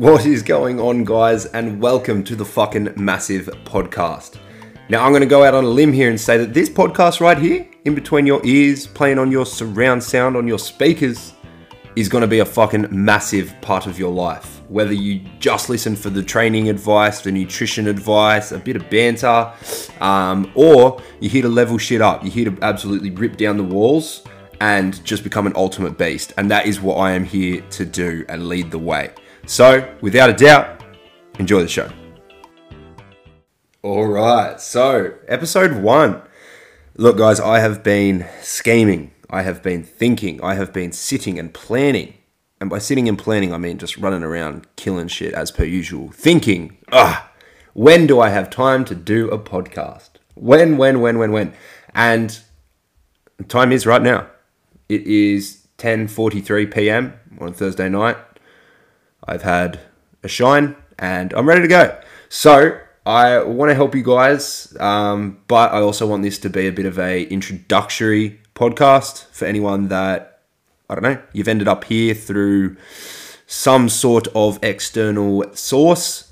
What is going on, guys, and welcome to the fucking massive podcast. Now, I'm going to go out on a limb here and say that this podcast right here, in between your ears, playing on your surround sound on your speakers, is going to be a fucking massive part of your life. Whether you just listen for the training advice, the nutrition advice, a bit of banter, um, or you're here to level shit up, you're here to absolutely rip down the walls and just become an ultimate beast. And that is what I am here to do and lead the way. So, without a doubt, enjoy the show. All right, so episode one. Look, guys, I have been scheming, I have been thinking, I have been sitting and planning. And by sitting and planning, I mean just running around killing shit as per usual, thinking, ah, when do I have time to do a podcast? When, when, when, when, when? And time is right now. It is 10:43 p.m. on Thursday night. I've had a shine and I'm ready to go. So I want to help you guys, um, but I also want this to be a bit of a introductory podcast for anyone that I don't know you've ended up here through some sort of external source.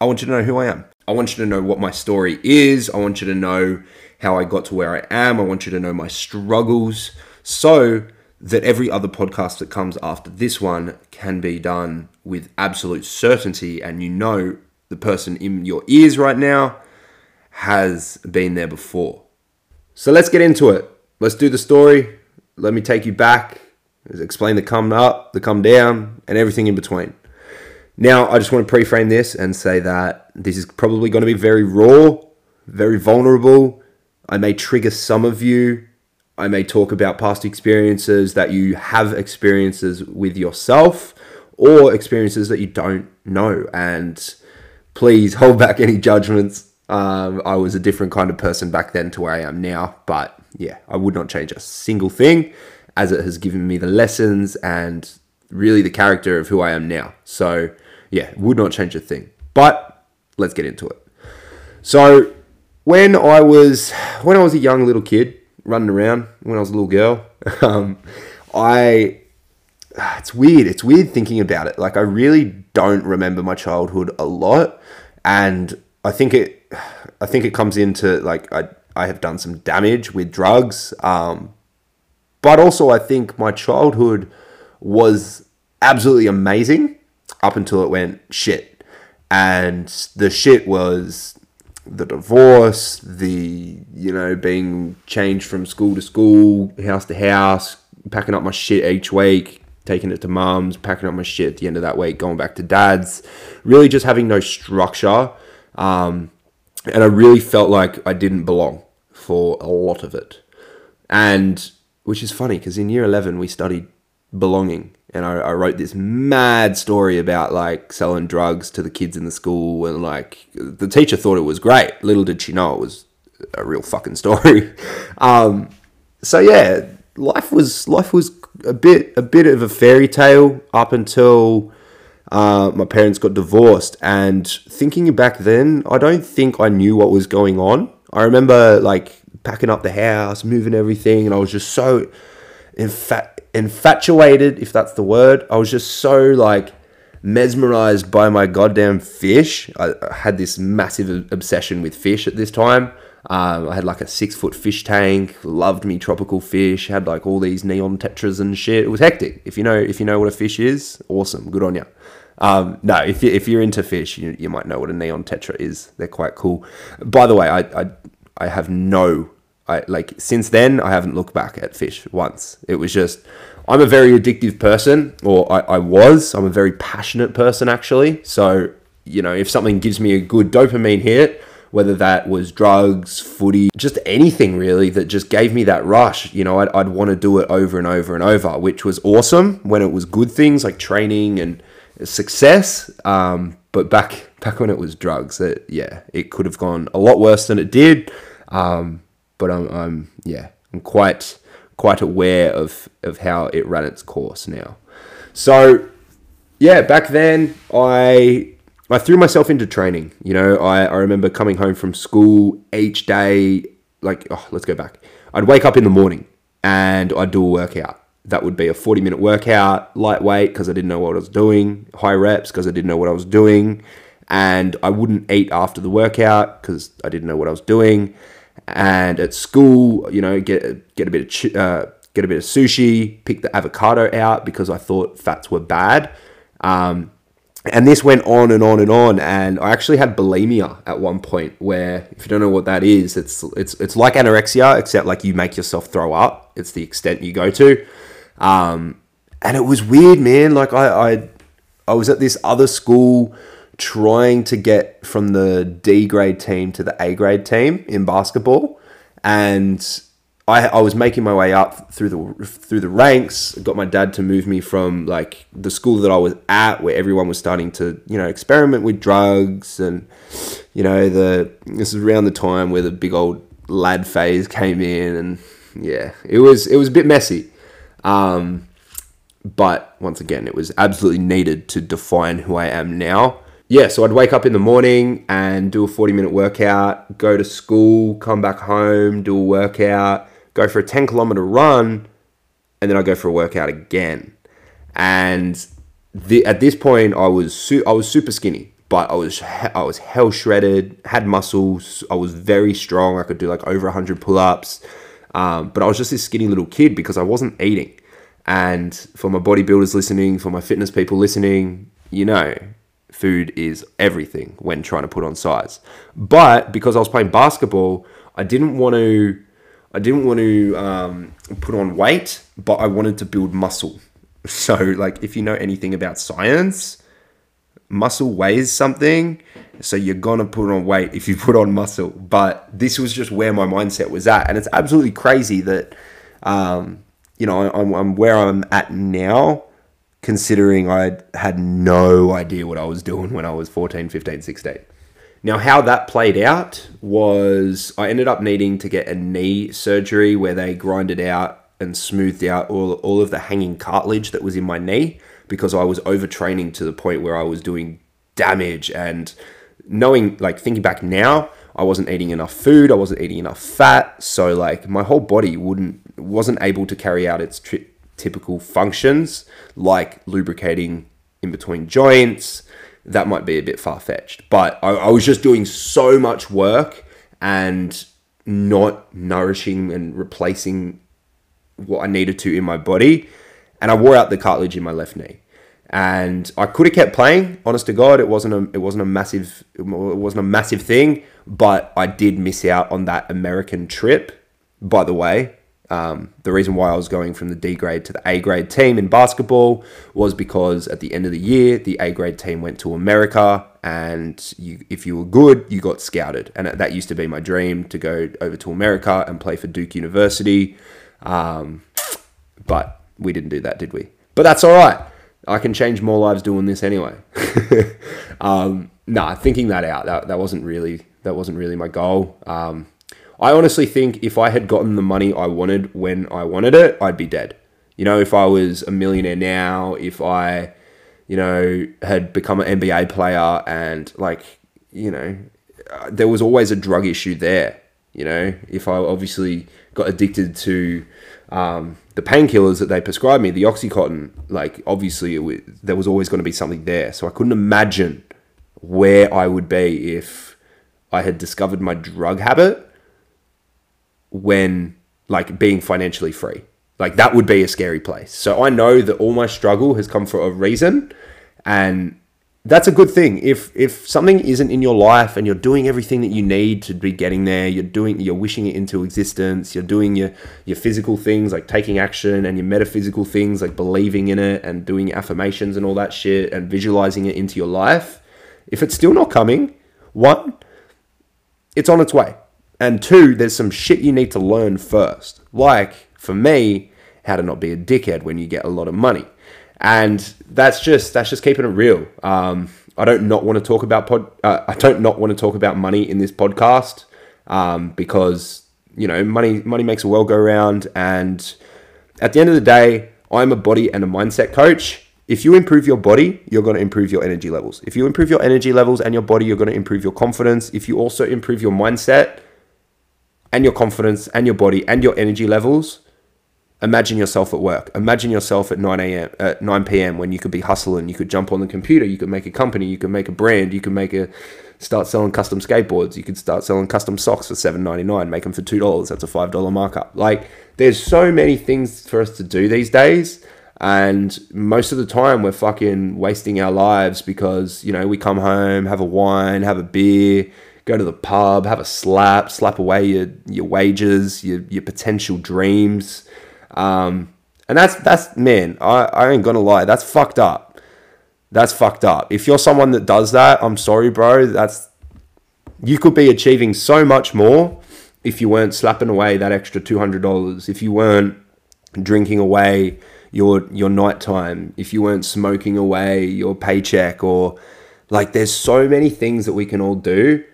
I want you to know who I am. I want you to know what my story is. I want you to know how I got to where I am. I want you to know my struggles so that every other podcast that comes after this one can be done with absolute certainty and you know the person in your ears right now has been there before. So let's get into it. Let's do the story. Let me take you back, explain the come up, the come down, and everything in between. Now, I just want to pre frame this and say that this is probably going to be very raw, very vulnerable. I may trigger some of you I may talk about past experiences that you have experiences with yourself or experiences that you don't know. And please hold back any judgments. Um, I was a different kind of person back then to where I am now. But yeah, I would not change a single thing as it has given me the lessons and really the character of who I am now. So yeah, would not change a thing. But let's get into it. So when I was when I was a young little kid, running around when I was a little girl. Um, I it's weird. It's weird thinking about it. Like I really don't remember my childhood a lot, and I think it I think it comes into like I I have done some damage with drugs, um, but also I think my childhood was absolutely amazing up until it went shit, and the shit was the divorce, the you know being changed from school to school, house to house, packing up my shit each week, taking it to mum's, packing up my shit at the end of that week, going back to dad's, really just having no structure, um, and I really felt like I didn't belong for a lot of it, and which is funny because in year eleven we studied belonging and I, I, wrote this mad story about like selling drugs to the kids in the school and like the teacher thought it was great. Little did she know it was a real fucking story. Um, so yeah life was life was a bit a bit of a fairy tale up until uh, my parents got divorced. And thinking back then i don't think i knew what was going on. I remember like packing up the house moving everything and i was just so in fact infatuated, if that's the word. I was just so like mesmerized by my goddamn fish. I, I had this massive obsession with fish at this time. Um, I had like a six foot fish tank. Loved me tropical fish. Had like all these neon tetras and shit. It was hectic. If you know if you know what a fish is, awesome. Good on you. Um, no, if you, if you're into fish, you, you might know what a neon tetra is. They're quite cool. By the way, I I, I have no I like since then I haven't looked back at fish once. It was just I'm a very addictive person, or I, I was. I'm a very passionate person actually. So you know, if something gives me a good dopamine hit, whether that was drugs, footy, just anything really that just gave me that rush, you know, I'd, I'd want to do it over and over and over, which was awesome when it was good things like training and success. Um, but back back when it was drugs, it, yeah, it could have gone a lot worse than it did. Um, but I'm, I'm yeah, I'm quite quite aware of of how it ran its course now. So yeah, back then I I threw myself into training. You know, I, I remember coming home from school each day. Like, oh, let's go back. I'd wake up in the morning and I'd do a workout. that would be a 40 minute workout, lightweight because I didn't know what I was doing, high reps because I didn't know what I was doing, and I wouldn't eat after the workout because I didn't know what I was doing. And at school, you know, get get a bit of uh, get a bit of sushi, pick the avocado out because I thought fats were bad. Um, and this went on and on and on. And i actually had bulimia at one point where if you don't know what that is it's it's it's like anorexia except like you make yourself throw up. It's the extent you go to. Um, and it was weird man. Like I, I i was at this other school trying to get from the d grade team to the a grade team in basketball and I, I was making my way up through the through the ranks. Got my dad to move me from like the school that I was at, where everyone was starting to you know experiment with drugs, and you know the this is around the time where the big old lad phase came in, and yeah, it was it was a bit messy. Um, but once again, it was absolutely needed to define who I am now. Yeah, so I'd wake up in the morning and do a 40 minute workout, go to school, come back home, do a workout, go for a 10 kilometer run, and then I go for a workout again. And the, at this point, I was su- I was super skinny, but I was I was hell shredded, had muscles. I was very strong. I could do like over 100 pull ups. Um, but I was just this skinny little kid because I wasn't eating. And for my bodybuilders listening, for my fitness people listening, you know, food is everything when trying to put on size. But because I was playing basketball, I didn't want to I didn't want to um, put on weight, but I wanted to build muscle. So, like, if you know anything about science, muscle weighs something. So, you're going to put on weight if you put on muscle. But this was just where my mindset was at. And it's absolutely crazy that, um, you know, I'm, I'm where I'm at now, considering I had no idea what I was doing when I was 14, 15, 16. Now, how that played out was I ended up needing to get a knee surgery where they grinded out and smoothed out all, all of the hanging cartilage that was in my knee because I was overtraining to the point where I was doing damage and knowing, like, thinking back now, I wasn't eating enough food, I wasn't eating enough fat, so like my whole body wouldn't wasn't able to carry out its tri- typical functions like lubricating in between joints, that might be a bit far fetched. But I, I was just doing so much work and not nourishing and replacing what I needed to in my body. And I wore out the cartilage in my left knee. And I could have kept playing. Honest to God, it wasn't a it wasn't a massive it wasn't a massive thing, but I did miss out on that American trip. By the way, um, the reason why I was going from the D grade to the A grade team in basketball was because at the end of the year, the A grade team went to America, and you, if you were good, you got scouted. And that used to be my dream to go over to America and play for Duke University. Um, but we didn't do that, did we? But that's all right. I can change more lives doing this anyway. um, nah, thinking that out, that, that wasn't really that wasn't really my goal. Um, I honestly think if I had gotten the money I wanted when I wanted it, I'd be dead. You know, if I was a millionaire now, if I, you know, had become an NBA player and like, you know, uh, there was always a drug issue there. You know, if I obviously got addicted to um, the painkillers that they prescribed me, the Oxycontin, like obviously was, there was always going to be something there. So I couldn't imagine where I would be if I had discovered my drug habit when like being financially free. Like that would be a scary place. So I know that all my struggle has come for a reason and that's a good thing. If if something isn't in your life and you're doing everything that you need to be getting there, you're doing you're wishing it into existence, you're doing your your physical things like taking action and your metaphysical things like believing in it and doing affirmations and all that shit and visualizing it into your life, if it's still not coming, one, it's on its way. And two, there's some shit you need to learn first. Like, for me, how to not be a dickhead when you get a lot of money. And that's just that's just keeping it real. Um, I don't not want to talk about pod. Uh, I don't not want to talk about money in this podcast um, because you know money money makes the world go round. And at the end of the day, I'm a body and a mindset coach. If you improve your body, you're going to improve your energy levels. If you improve your energy levels and your body, you're going to improve your confidence. If you also improve your mindset, and your confidence and your body and your energy levels, Imagine yourself at work. Imagine yourself at 9 a.m. at 9 p.m. when you could be hustling. You could jump on the computer. You could make a company. You could make a brand. You could make a start selling custom skateboards. You could start selling custom socks for $7.99. Make them for two dollars. That's a five dollar markup. Like there's so many things for us to do these days. And most of the time, we're fucking wasting our lives because, you know, we come home, have a wine, have a beer, go to the pub, have a slap, slap away your, your wages, your, your potential dreams. Um, and that's that's man, I, I ain't gonna lie, that's fucked up. That's fucked up. If you're someone that does that, I'm sorry, bro. That's you could be achieving so much more if you weren't slapping away that extra two hundred dollars. If you weren't drinking away your your nighttime. If you weren't smoking away your paycheck, or like, there's so many things that we can all do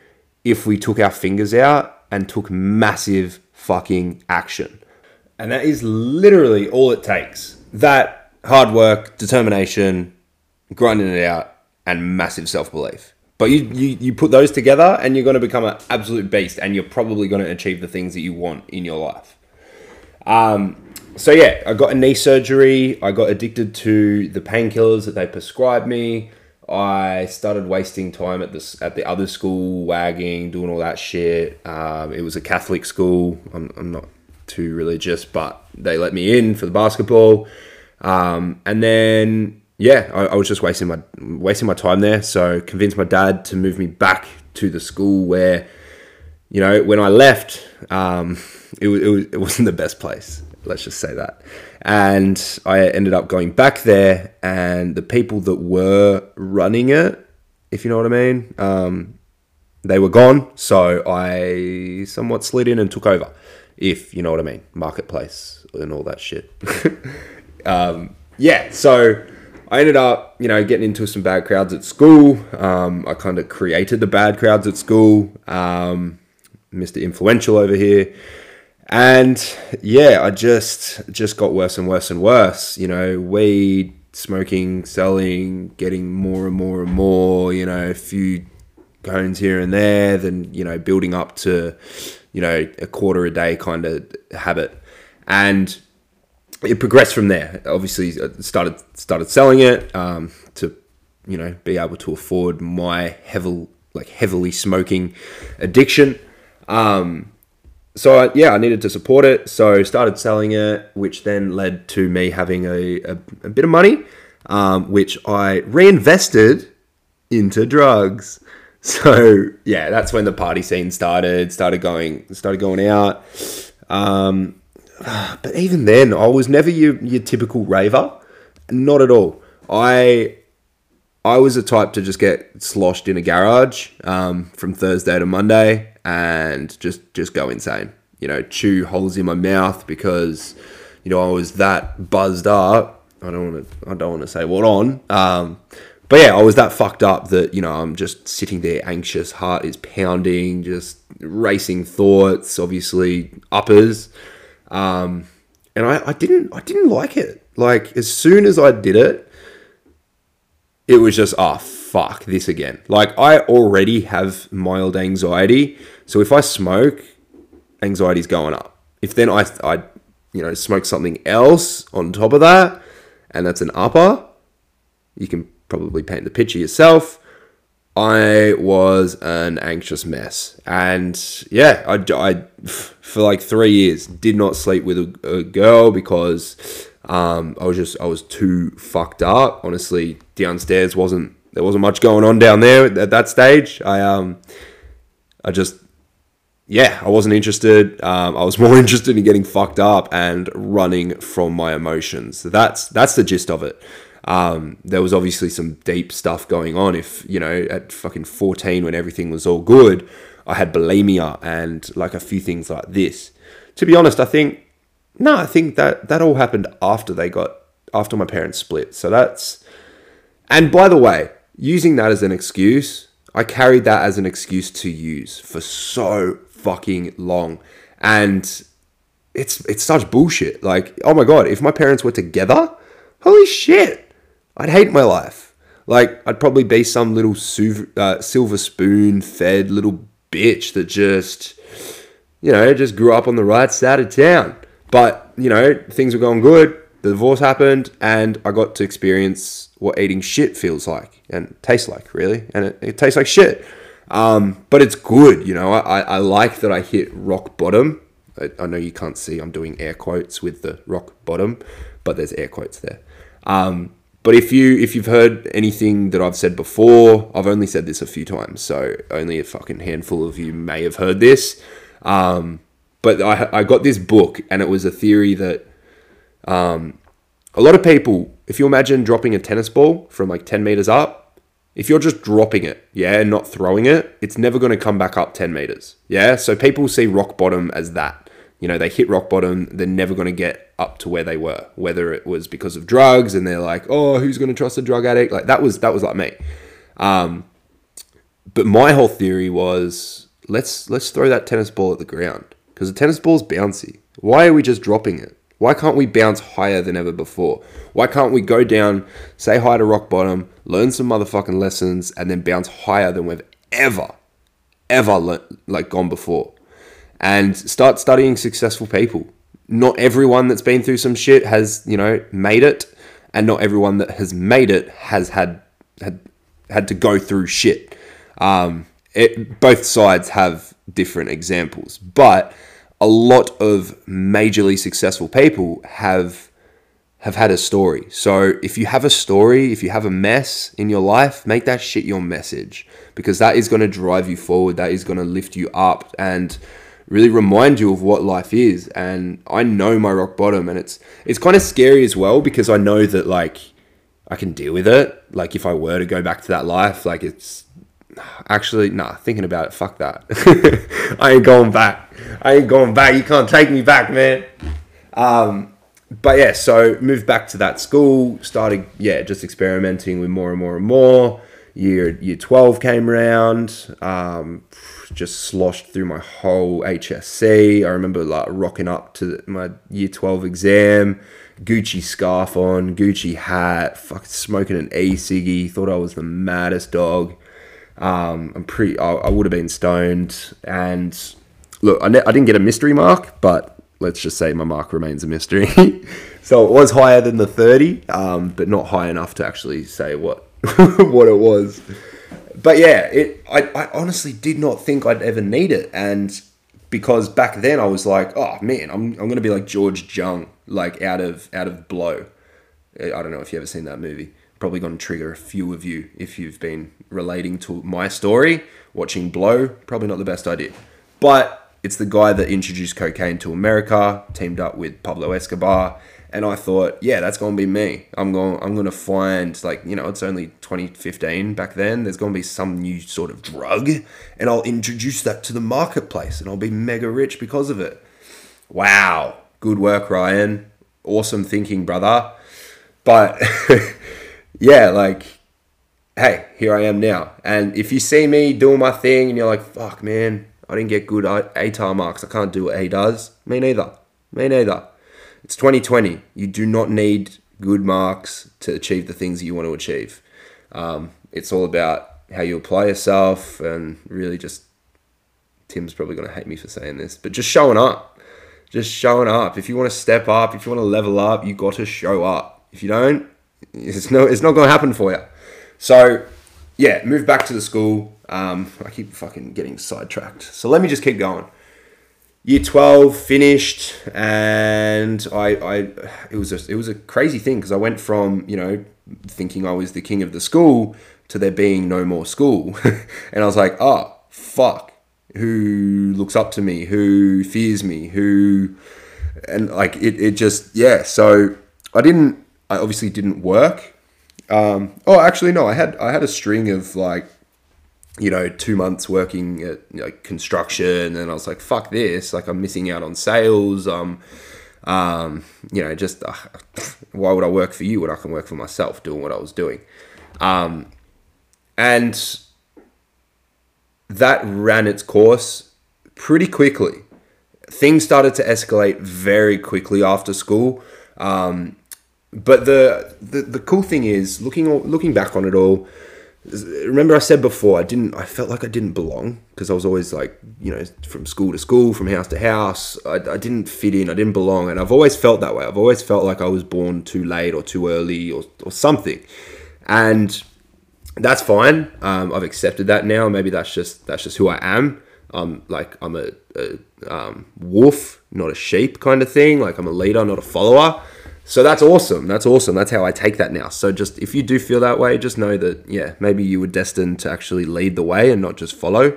if we took our fingers out and took massive fucking action. And that is literally all it takes. That hard work, determination, grinding it out, and massive self belief. But you, you, you put those together and you're going to become an absolute beast and you're probably going to achieve the things that you want in your life. Um, so, yeah, I got a knee surgery. I got addicted to the painkillers that they prescribed me. I started wasting time at this at the other school, wagging, doing all that shit. Um, it was a Catholic school. I'm, I'm not too religious, but they let me in for the basketball. Um, and then yeah, I, I, was just wasting my wasting my time there. So convinced my dad to move me back to the school where, you know, when I left, um, it, it, it wasn't the best place. Let's just say that. And I ended up going back there, and the people that were running it, if you know what I mean, um, they were gone. So I somewhat slid in and took over if you know what I mean, marketplace and all that shit. um, yeah, so I ended up, you know, getting into some bad crowds at school. Um, I kind of created the bad crowds at school. Um, Mr. Influential over here. And yeah, I just just got worse and worse and worse. You know, weed, smoking, selling, getting more and more and more. You know, a few cones here and there, then you know, building up to you know, a quarter a day kind of habit. And it progressed from there. Obviously, started started selling it um, to, you know, be able to afford my heavy, like heavily smoking addiction. Um, so I, yeah, I needed to support it. So started selling it, which then led to me having a, a, a bit of money, um, which I reinvested into drugs. So yeah, that's when the party scene started. Started going, started going out. Um, but even then, I was never your your typical raver. Not at all. I I was a type to just get sloshed in a garage um, from Thursday to Monday and just just go insane. You know, chew holes in my mouth because you know I was that buzzed up. I don't want to. I don't want to say what on. Um, but yeah, I was that fucked up that you know I'm just sitting there anxious, heart is pounding, just racing thoughts, obviously uppers, um, and I, I didn't I didn't like it. Like as soon as I did it, it was just oh fuck this again. Like I already have mild anxiety, so if I smoke, anxiety's going up. If then I I you know smoke something else on top of that, and that's an upper, you can probably paint the picture yourself. I was an anxious mess. And yeah, I, I for like three years did not sleep with a, a girl because um, I was just, I was too fucked up. Honestly, downstairs wasn't, there wasn't much going on down there at that stage. I, um, I just, yeah, I wasn't interested. Um, I was more interested in getting fucked up and running from my emotions. So that's, that's the gist of it. Um, there was obviously some deep stuff going on. If, you know, at fucking 14 when everything was all good, I had bulimia and like a few things like this. To be honest, I think, no, I think that that all happened after they got, after my parents split. So that's, and by the way, using that as an excuse, I carried that as an excuse to use for so fucking long. And it's it's such bullshit. Like, oh my god, if my parents were together, holy shit, I'd hate my life. Like, I'd probably be some little uh, silver spoon fed little bitch that just, you know, just grew up on the right side of town. But, you know, things were going good. The divorce happened, and I got to experience what eating shit feels like and tastes like, really. And it, it tastes like shit. Um, but it's good, you know. I, I like that I hit rock bottom. I, I know you can't see, I'm doing air quotes with the rock bottom, but there's air quotes there. Um, but if you if you've heard anything that I've said before, I've only said this a few times, so only a fucking handful of you may have heard this. Um, but I I got this book, and it was a theory that um, a lot of people, if you imagine dropping a tennis ball from like ten meters up, if you're just dropping it, yeah, and not throwing it, it's never going to come back up ten meters, yeah. So people see rock bottom as that you know, they hit rock bottom, they're never going to get up to where they were, whether it was because of drugs and they're like, oh, who's going to trust a drug addict? Like that was, that was like me. Um, but my whole theory was let's, let's throw that tennis ball at the ground because the tennis ball's bouncy. Why are we just dropping it? Why can't we bounce higher than ever before? Why can't we go down, say hi to rock bottom, learn some motherfucking lessons, and then bounce higher than we've ever, ever le- like gone before? and start studying successful people. Not everyone that's been through some shit has, you know, made it, and not everyone that has made it has had had had to go through shit. Um, it, both sides have different examples, but a lot of majorly successful people have have had a story. So if you have a story, if you have a mess in your life, make that shit your message because that is going to drive you forward. That is going to lift you up and really remind you of what life is. And I know my rock bottom, and it's it's kind of scary as well because I know that like I can deal with it. Like if I were to go back to that life, like it's actually nah. Thinking about it, fuck that. I ain't going back. I ain't going back. You can't take me back, man. Um, but yeah, so moved back to that school. Started yeah, just experimenting with more and more and more. Year year twelve came around. Um, just sloshed through my whole HSC. I remember like rocking up to my year 12 exam, Gucci scarf on, Gucci hat, fucking smoking an e ciggy. Thought I was the maddest dog. Um, I'm pretty. I, I, would have been stoned. And look, I, ne- I didn't get a mystery mark, but let's just say my mark remains a mystery. so it was higher than the 30, um, but not high enough to actually say what what it was but yeah, it. I, I honestly did not think I'd ever need it, and because back then I was like, oh man, I'm I'm gonna be like George Jung, like out of out of Blow. I don't know if you ever seen that movie. Probably to trigger a few of you if you've been relating to my story. Watching Blow, probably not the best idea, but it's the guy that introduced cocaine to America, teamed up with Pablo Escobar, and I thought, yeah, that's gonna be me. I'm going, I'm gonna find like, you know, it's only 2015 back then. There's gonna be some new sort of drug, and I'll introduce that to the marketplace, and I'll be mega rich because of it. Wow, good work, Ryan. Awesome thinking, brother. But yeah, like, hey, here I am now. And if you see me doing my thing, and you're like, fuck, man, I didn't get good ATAR marks. I can't do what he does. Me neither. Me neither. It's 2020. You do not need good marks to achieve the things that you want to achieve. Um, it's all about how you apply yourself and really just. Tim's probably going to hate me for saying this, but just showing up. Just showing up. If you want to step up, if you want to level up, you got to show up. If you don't, it's no, it's not going to happen for you. So, yeah, move back to the school. Um, I keep fucking getting sidetracked. So let me just keep going. Year 12 finished and I, I it was a, it was a crazy thing because I went from you know thinking I was the king of the school to there being no more school. And I was like oh fuck. Who looks up to me? Who fears me? Who and like it, it just yeah so I didn't I obviously didn't work. Um, oh actually no I had I had a string of like you know, two months working at like construction, and I was like, "Fuck this!" Like, I'm missing out on sales. Um, um, you know, just uh, why would I work for you when I can work for myself doing what I was doing? Um, and that ran its course pretty quickly. Things started to escalate very quickly after school. Um, but the, the the cool thing is looking looking back on it all remember I said before I didn't I felt like I didn't belong because I was always like you know from school to school from house to house. I, I didn't fit in I didn't belong and I've always felt that way. I've always felt like I was born too late or too early or, or something. And that's fine. Um, I've accepted that now. Maybe that's just that's just who I am. I'm like I'm a, a um, wolf not a sheep kind of thing. Like I'm a leader not a follower so that's awesome. That's awesome. That's how I take that now. So just if you do feel that way, just know that yeah, maybe you were destined to actually lead the way and not just follow.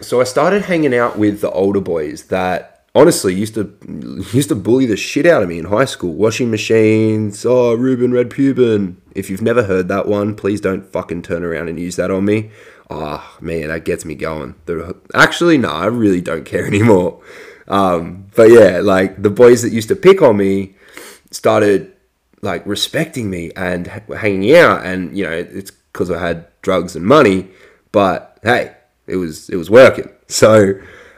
So I started hanging out with the older boys that honestly used to used to bully the shit out of me in high school. Washing machines, oh Ruben Red Puben. If you've never heard that one, please don't fucking turn around and use that on me. Ah, oh, man, that gets me going. actually, no, I really don't care anymore. Um, but yeah, like the boys that used to pick on me started like respecting me and hanging out and you know it's because I had drugs and money but hey it was it was working. So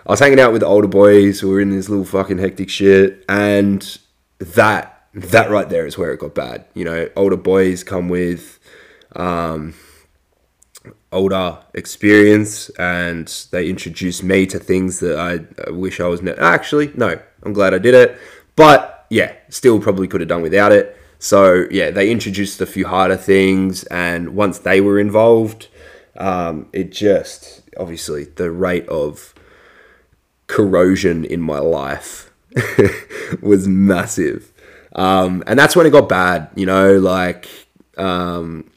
I was hanging out with the older boys who were in this little fucking hectic shit and that that right there is where it got bad. You know older boys come with um, older experience and they introduced me to things that I, I wish I was ne- actually no I'm glad I did it but yeah, still probably could have done without it. So yeah, they introduced a few harder things, and once they were involved, um, it just obviously the rate of corrosion in my life was massive, um, and that's when it got bad. You know, like um,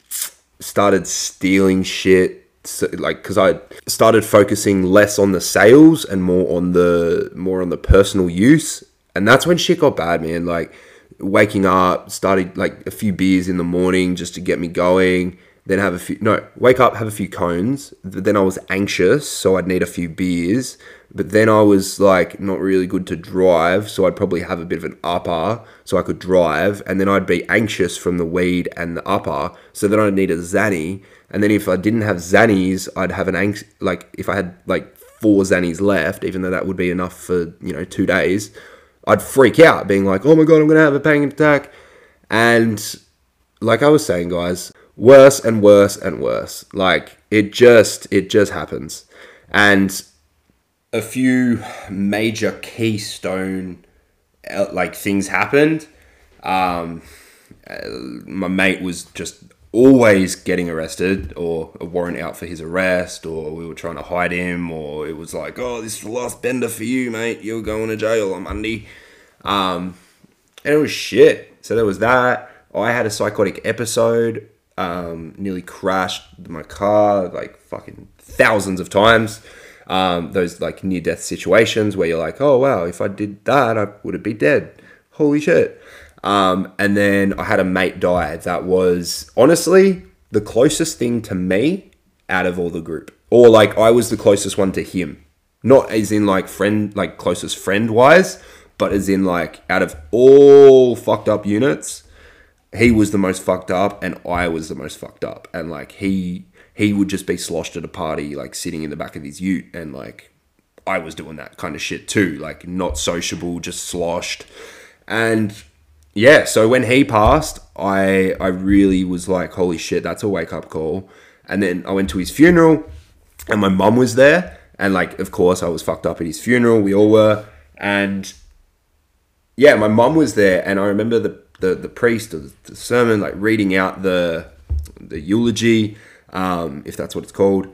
started stealing shit. So, like because I started focusing less on the sales and more on the more on the personal use and that's when shit got bad, man. Like waking up, started like a few beers in the morning just to get me going. Then have a few no, wake up, have a few cones. Then I was anxious, so I'd need a few beers. But then I was like not really good to drive, so I'd probably have a bit of an upper so I could drive. And then I'd be anxious from the weed and the upper, so then I'd need a Xanny. And then if I didn't have Xannies, I'd have an anx like if I had like four Xannies left, even though that would be enough for you know two days. I'd freak out, being like, "Oh my god, I'm gonna have a panic attack," and like I was saying, guys, worse and worse and worse. Like it just it just happens, and a few major keystone uh, like things happened. Um, uh, my mate was just always getting arrested or a warrant out for his arrest or we were trying to hide him or it was like oh this is the last bender for you mate. You're going to jail on monday. Um, and it was shit. So there was that. I had a psychotic episode um, nearly crashed my car like fucking thousands of times. Um, those like near death situations where you're like oh wow if i did that i would have been dead. Holy shit um, and then I had a mate die that was honestly the closest thing to me out of all the group. Or like I was the closest one to him. Not as in like friend, like closest friend wise, but as in like out of all fucked up units, he was the most fucked up and I was the most fucked up. And like he he would just be sloshed at a party, like sitting in the back of his ute and like I was doing that kind of shit too, like not sociable, just sloshed. And yeah, so when he passed, I I really was like, holy shit, that's a wake up call. And then I went to his funeral, and my mum was there, and like, of course, I was fucked up at his funeral. We all were, and yeah, my mum was there, and I remember the the, the priest or the sermon like reading out the the eulogy, um, if that's what it's called,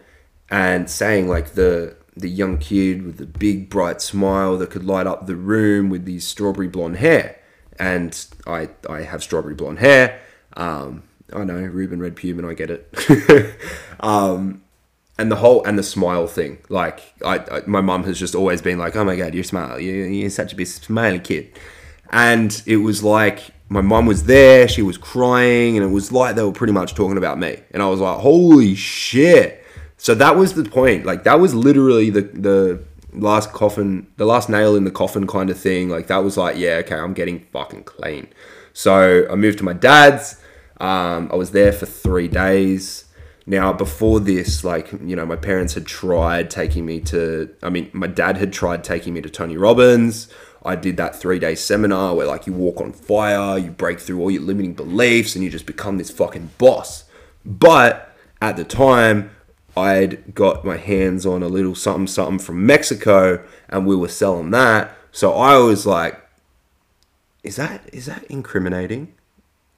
and saying like the the young kid with the big bright smile that could light up the room with his strawberry blonde hair and I I have strawberry blonde hair. Um, I know Ruben Red Puben, I get it. um, and the whole and the smile thing, like I, I my mum has just always been like, oh my god, you're smile, you, you're such a big smiley kid, and it was like my mum was there, she was crying, and it was like they were pretty much talking about me, and I was like, holy shit. So that was the point. Like that was literally the the last coffin, the last nail in the coffin kind of thing. Like that was like, yeah, okay, I'm getting fucking clean. So I moved to my dad's. Um, I was there for three days. Now, before this, like, you know, my parents had tried taking me to, I mean, my dad had tried taking me to Tony Robbins. I did that three day seminar where, like, you walk on fire, you break through all your limiting beliefs, and you just become this fucking boss. But at the time, I'd got my hands on a little something something from Mexico, and we were selling that. So I was like, "Is that is that incriminating?"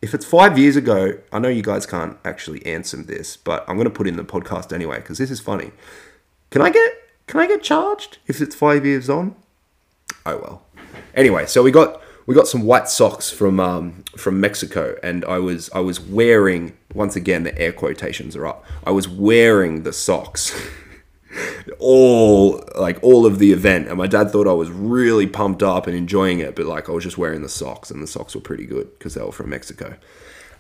If it's five years ago, I know you guys can't actually answer this, but I'm to put in the podcast anyway because this is funny. Can I get can I get charged if it's five years on? Oh well. Anyway, so we got we got some white socks from um, from Mexico, and I was I was wearing once again the air quotations are up. I was wearing the socks. all like all of the event and my dad thought I was really pumped up and enjoying it but like I was just wearing the socks and the socks were pretty good because they were from Mexico.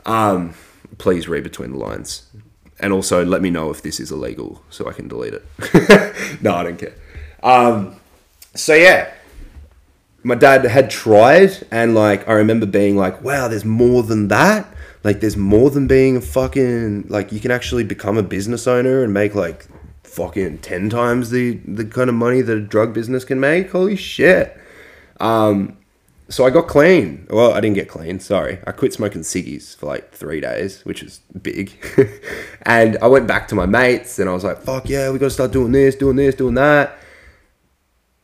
Um, please read between the lines. And also let me know if this is illegal so I can delete it. No I don't care. Um, so yeah my dad had tried and like I remember being like, wow, there's more than that. Like there's more than being a fucking like you can actually become a business owner and make like fucking ten times the the kind of money that a drug business can make. Holy shit. Um so I got clean. Well, I didn't get clean, sorry. I quit smoking ciggies for like three days, which is big. and I went back to my mates and I was like, fuck yeah, we gotta start doing this, doing this, doing that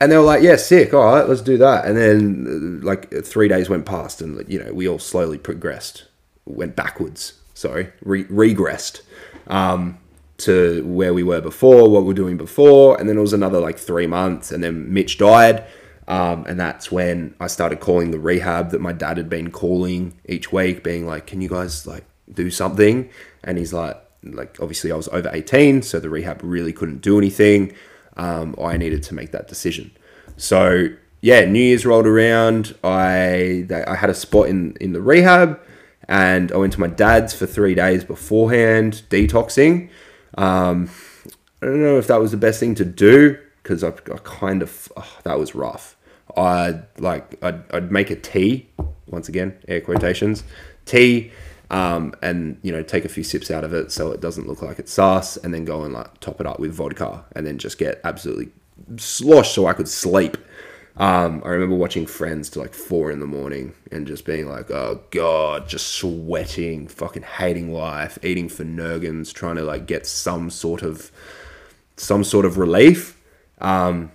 and they were like, "Yeah, sick. All right, let's do that." And then, uh, like, three days went past, and you know, we all slowly progressed, went backwards. Sorry, re- regressed um, to where we were before, what we are doing before, and then it was another like three months, and then Mitch died, um, and that's when I started calling the rehab that my dad had been calling each week, being like, "Can you guys like do something?" And he's like, "Like, obviously, I was over eighteen, so the rehab really couldn't do anything." Um, I needed to make that decision. So yeah, New Year's rolled around. I I had a spot in in the rehab, and I went to my dad's for three days beforehand, detoxing. Um, I don't know if that was the best thing to do because I, I, kind of oh, that was rough. I like I'd, I'd make a tea once again air quotations tea um, and you know take a few sips out of it so it doesn't look like it's sauce, and then go and like top it up with vodka, and then just get absolutely sloshed so I could sleep. Um, I remember watching Friends to like four in the morning and just being like, oh god, just sweating, fucking hating life, eating for Nurofens, trying to like get some sort of some sort of relief. Um,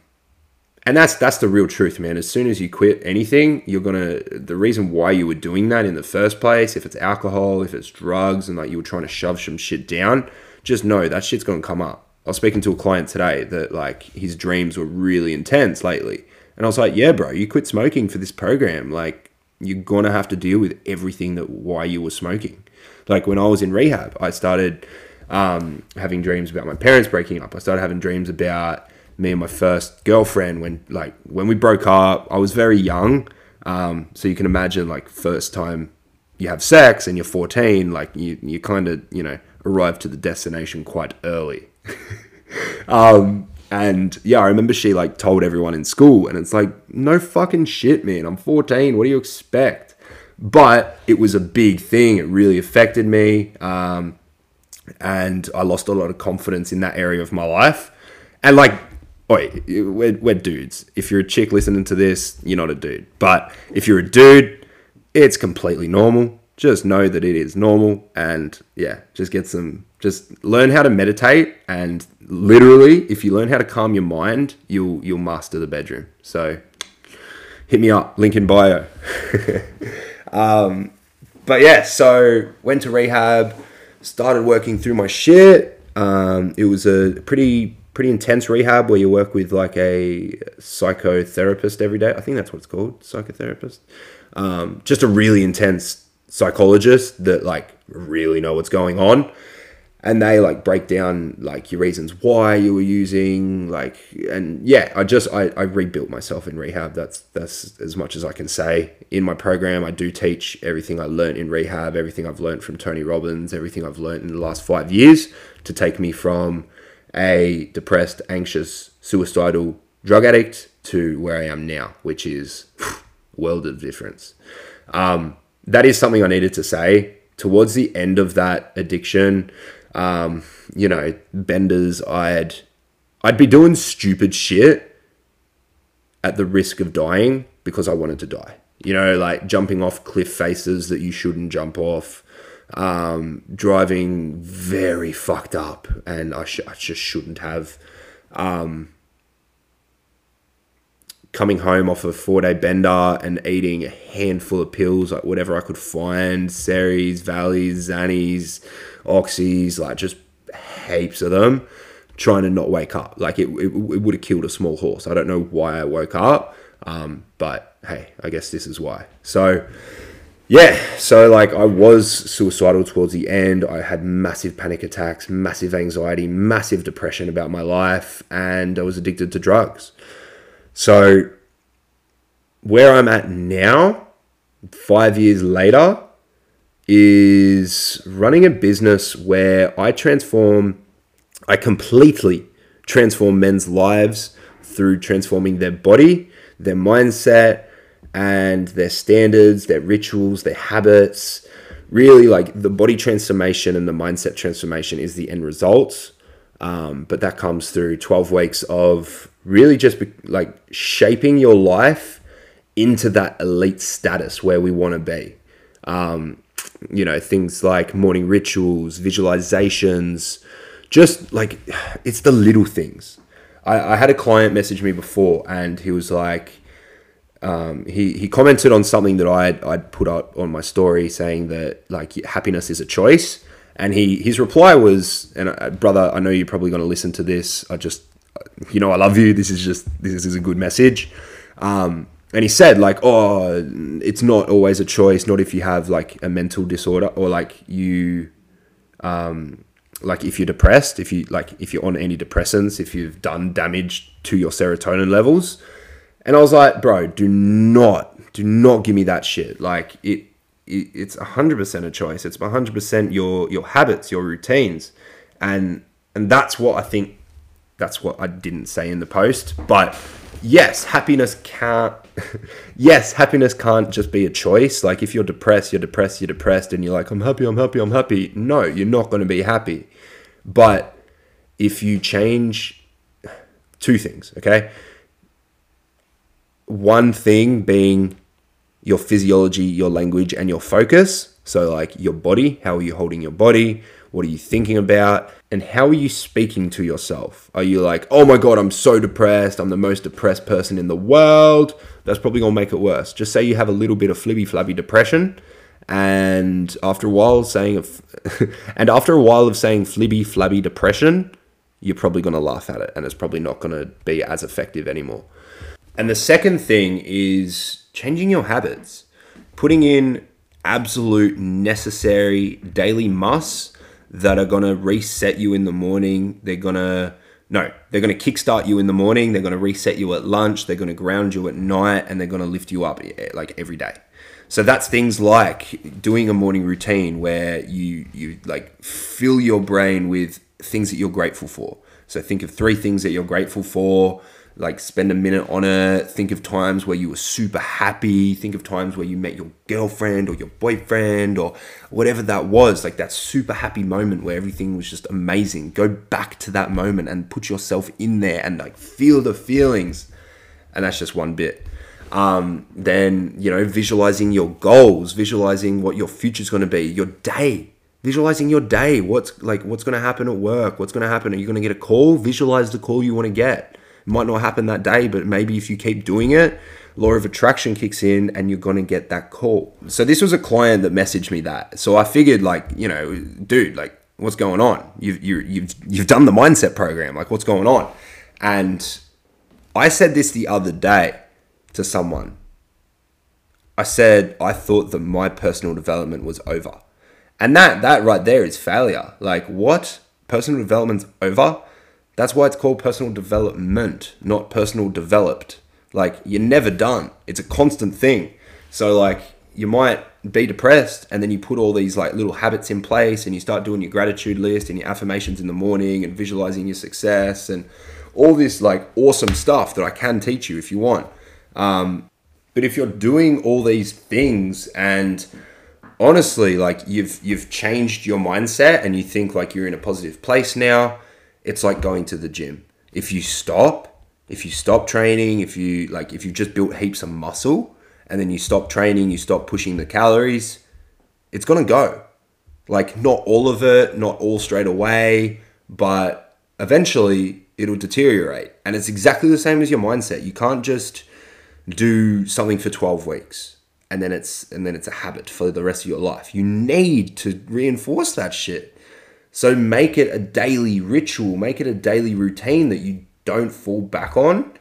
and that's that's the real truth man. As soon as you quit anything you're gonna the reason why you were doing that in the first place if it's alcohol if it's drugs and like you were trying to shove some shit down just know that shit's gonna come up. I was speaking to a client today that like his dreams were really intense lately. And i was like yeah bro you quit smoking for this program. Like you're gonna have to deal with everything that why you were smoking. Like when i was in rehab i started um, having dreams about my parents breaking up. I started having dreams about me and my first girlfriend when like when we broke up i was very young. Um, so you can imagine like first time you have sex and you're 14 like you you kind of you know arrive to the destination quite early. Um, and yeah i remember she like told everyone in school and it's like no fucking shit man i'm 14 what do you expect? But it was a big thing it really affected me um, and i lost a lot of confidence in that area of my life. And like Oi, we're, we're dudes. If you're a chick listening to this, you're not a dude. But if you're a dude, it's completely normal. Just know that it is normal. And yeah, just get some, just learn how to meditate. And literally, if you learn how to calm your mind, you'll, you'll master the bedroom. So hit me up, link in bio. um, but yeah, so went to rehab, started working through my shit. Um, it was a pretty pretty intense rehab where you work with like a psychotherapist every day. I think that's what it's called, psychotherapist. Um, just a really intense psychologist that like really know what's going on and they like break down like your reasons why you were using like and yeah i just I, I rebuilt myself in rehab that's that's as much as i can say in my program i do teach everything i learned in rehab everything i've learned from tony robbins everything i've learned in the last five years to take me from a depressed, anxious, suicidal drug addict to where I am now, which is world of difference. Um, that is something I needed to say. Towards the end of that addiction, um, you know, benders, I'd I'd be doing stupid shit at the risk of dying because I wanted to die. You know, like jumping off cliff faces that you shouldn't jump off, um, driving very fucked up, and I, sh- I just shouldn't have. Um, coming home off a four day bender and eating a handful of pills, like whatever I could find, Series, Valleys, Xannies, Oxys, like just heaps of them, trying to not wake up. Like it, it, it would have killed a small horse. I don't know why I woke up, um, but hey, I guess this is why. So, yeah, so like I was suicidal towards the end. I had massive panic attacks, massive anxiety, massive depression about my life, and I was addicted to drugs. So, where I'm at now, five years later, is running a business where I transform, I completely transform men's lives through transforming their body, their mindset, and their standards, their rituals, their habits. Really, like the body transformation and the mindset transformation is the end result. Um, but that comes through 12 weeks of really just be, like shaping your life into that elite status where we want to be. Um, you know, things like morning rituals, visualizations, just like it's the little things. I, I had a client message me before and he was like, um, he, he commented on something that I'd, I'd put up on my story saying that like happiness is a choice. And he, his reply was, and uh, brother, I know you're probably going to listen to this. I just you know, I love you. This is just this is a good message. Um, and he said like, oh, it's not always a choice. Not if you have like a mental disorder or like you, um, like if you're depressed, if you like if you're on antidepressants, if you've done damage to your serotonin levels. And I was like, bro, do not, do not give me that shit. Like it, it it's hundred percent a choice. It's hundred percent your your habits, your routines, and and that's what I think that's what I didn't say in the post. But yes, happiness can't. yes, happiness can't just be a choice. Like if you're depressed, you're depressed, you're depressed, and you're like, I'm happy, I'm happy, I'm happy. No, you're not going to be happy. But if you change two things, okay? One thing being your physiology, your language, and your focus. So, like your body, how are you holding your body? What are you thinking about? And how are you speaking to yourself? Are you like, oh my God, I'm so depressed. I'm the most depressed person in the world. That's probably going to make it worse. Just say you have a little bit of flibby flabby depression. And after a while saying, of, and after a while of saying flibby flabby depression, you're probably going to laugh at it and it's probably not going to be as effective anymore. And the second thing is changing your habits, putting in absolute necessary daily musts that are going to reset you in the morning. They're going to, no, they're going to kickstart you in the morning. They're going to reset you at lunch. They're going to ground you at night and they're going to lift you up eh, like every day. So that's things like doing a morning routine where you, you like fill your brain with things that you're grateful for. So think of three things that you're grateful for like spend a minute on it. Think of times where you were super happy. Think of times where you met your girlfriend or your boyfriend or whatever that was. Like that super happy moment where everything was just amazing. Go back to that moment and put yourself in there and like feel the feelings. And that's just one bit. Um, then you know visualizing your goals visualizing what your future is going to be your day. Visualizing your day. What's like what's going to happen at work? What's going to happen? Are you going to get a call? Visualize the call you want to get it might not happen that day, but maybe if you keep doing it, law of attraction kicks in and you're going to get that call. So this was a client that messaged me that. So I figured like, you know, dude, like what's going on? You've you, you've you've done the mindset program. Like what's going on? And I said this the other day to someone. I said I thought that my personal development was over. And that that right there is failure. Like what? Personal development's over? That's why it's called personal development, not personal developed. Like you're never done. It's a constant thing. So like you might be depressed and then you put all these like little habits in place and you start doing your gratitude list and your affirmations in the morning and visualizing your success and all this like awesome stuff that I can teach you if you want. Um, but if you're doing all these things and honestly like you've you've changed your mindset and you think like you're in a positive place now it's like going to the gym. If you stop, if you stop training, if you like if you've just built heaps of muscle and then you stop training, you stop pushing the calories, it's going to go. Like, not all of it, not all straight away, but eventually it'll deteriorate. And it's exactly the same as your mindset. You can't just do something for 12 weeks and then it's and then it's a habit for the rest of your life. You need to reinforce that shit. So make it a daily ritual, make it a daily routine that you don't fall back on.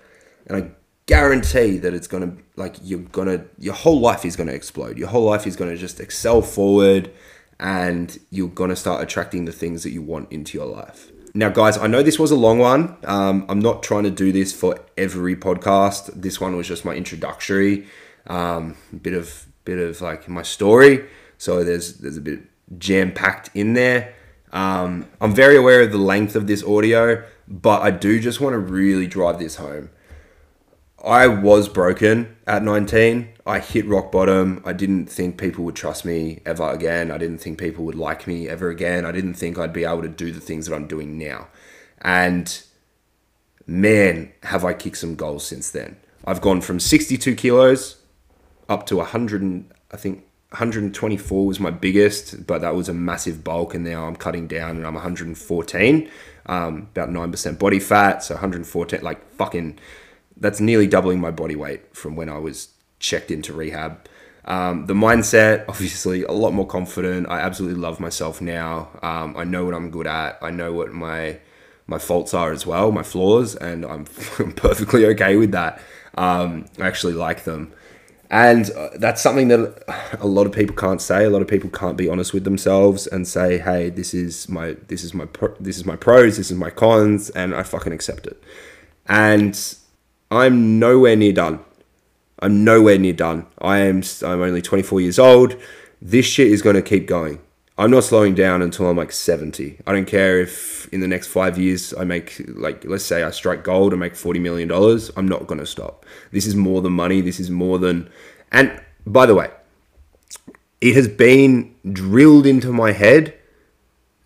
And I guarantee that it's gonna like you're gonna your whole life is gonna explode. Your whole life is gonna just excel forward and you're gonna start attracting the things that you want into your life. Now, guys, I know this was a long one. Um, I'm not trying to do this for every podcast. This one was just my introductory, um, bit of bit of like my story. So there's there's a bit jam packed in there. Um, I'm very aware of the length of this audio, but I do just want to really drive this home. I was broken at 19. I hit rock bottom. I didn't think people would trust me ever again. I didn't think people would like me ever again. I didn't think I'd be able to do the things that I'm doing now. And man, have I kicked some goals since then. I've gone from 62 kilos up to 100, I think 124 was my biggest, but that was a massive bulk. And now I'm cutting down and I'm 114, um, about 9% body fat. So 114, like fucking that's nearly doubling my body weight from when I was checked into rehab. Um, the mindset, obviously, a lot more confident. I absolutely love myself now. Um, I know what I'm good at. I know what my my faults are as well, my flaws, and I'm, perfectly okay with that. Um, I actually like them, and uh, that's something that a lot of people can't say. A lot of people can't be honest with themselves and say, "Hey, this is my this is my this is my pros, this is my cons," and I fucking accept it. And I'm nowhere near done. I'm nowhere near done. I am I'm only 24 years old. This shit is going to keep going. I'm not slowing down until I'm like 70. I don't care if in the next 5 years I make like let's say I strike gold and make 40 million dollars. I'm not going to stop. This is more than money. This is more than and by the way, it has been drilled into my head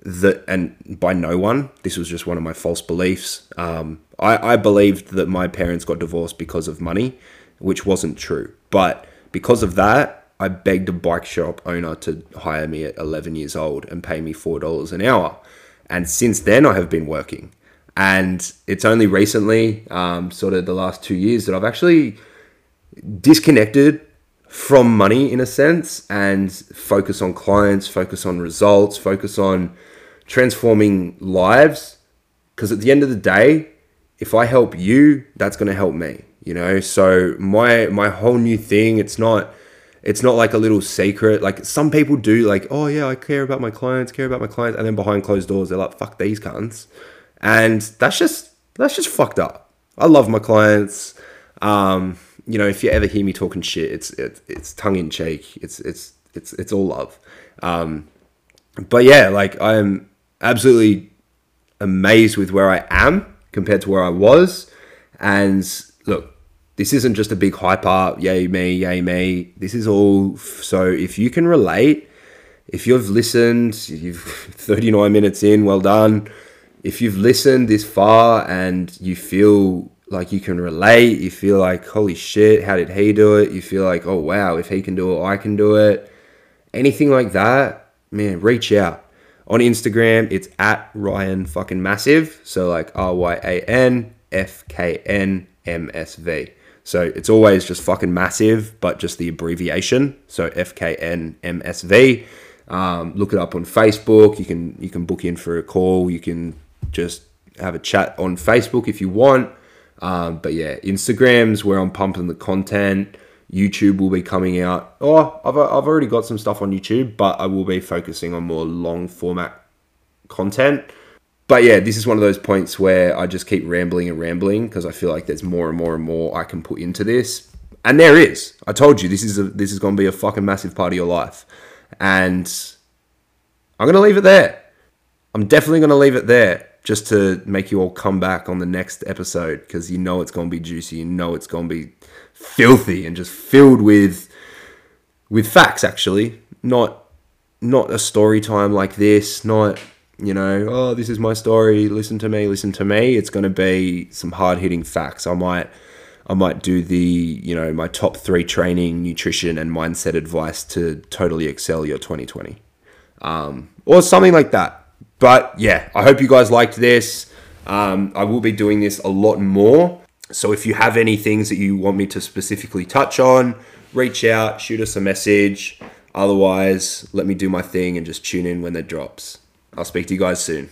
that and by no one this was just one of my false beliefs um, I, I believed that my parents got divorced because of money which wasn't true but because of that i begged a bike shop owner to hire me at 11 years old and pay me $4 an hour. And since then i have been working. And it's only recently um, sort of the last two years that i've actually disconnected from money in a sense and focus on clients focus on results focus on transforming lives. Because at the end of the day if i help you that's going to help me you know? So my my whole new thing it's not it's not like a little secret. Like some people do like oh yeah i care about my clients care about my clients and then behind closed doors they're like fuck these cunts. And that's just that's just fucked up. I love my clients. Um you know if you ever hear me talking shit it's it's, it's tongue in cheek. It's it's it's it's all love. Um but yeah like i'm absolutely amazed with where I am compared to where I was. And look, this isn't just a big hype up, yay me, yay me. This is all so if you can relate, if you've listened, you've 39 minutes in, well done. If you've listened this far and you feel like you can relate, you feel like, holy shit, how did he do it? You feel like, oh wow, if he can do it, I can do it. Anything like that, man, reach out on Instagram, it's at Ryan fucking massive. So like R Y A N F K N M S V. So it's always just fucking massive, but just the abbreviation. So F K N M S V. Um, look it up on Facebook. You can you can book in for a call. You can just have a chat on Facebook if you want. Um, but yeah, Instagram's where I'm pumping the content. YouTube will be coming out. Oh, I've, I've already got some stuff on YouTube, but I will be focusing on more long format content. But yeah, this is one of those points where I just keep rambling and rambling because I feel like there's more and more and more I can put into this. And there is. I told you this is a, this is going to be a fucking massive part of your life. And I'm going to leave it there. I'm definitely going to leave it there just to make you all come back on the next episode because you know it's going to be juicy. You know it's going to be filthy and just filled with with facts actually not not a story time like this not you know oh this is my story listen to me listen to me it's going to be some hard hitting facts i might i might do the you know my top 3 training nutrition and mindset advice to totally excel your 2020 um, or something like that. But yeah, I hope you guys liked this. Um, I will be doing this a lot more. So if you have any things that you want me to specifically touch on, reach out, shoot us a message. Otherwise, let me do my thing and just tune in when it drops. I'll speak to you guys soon.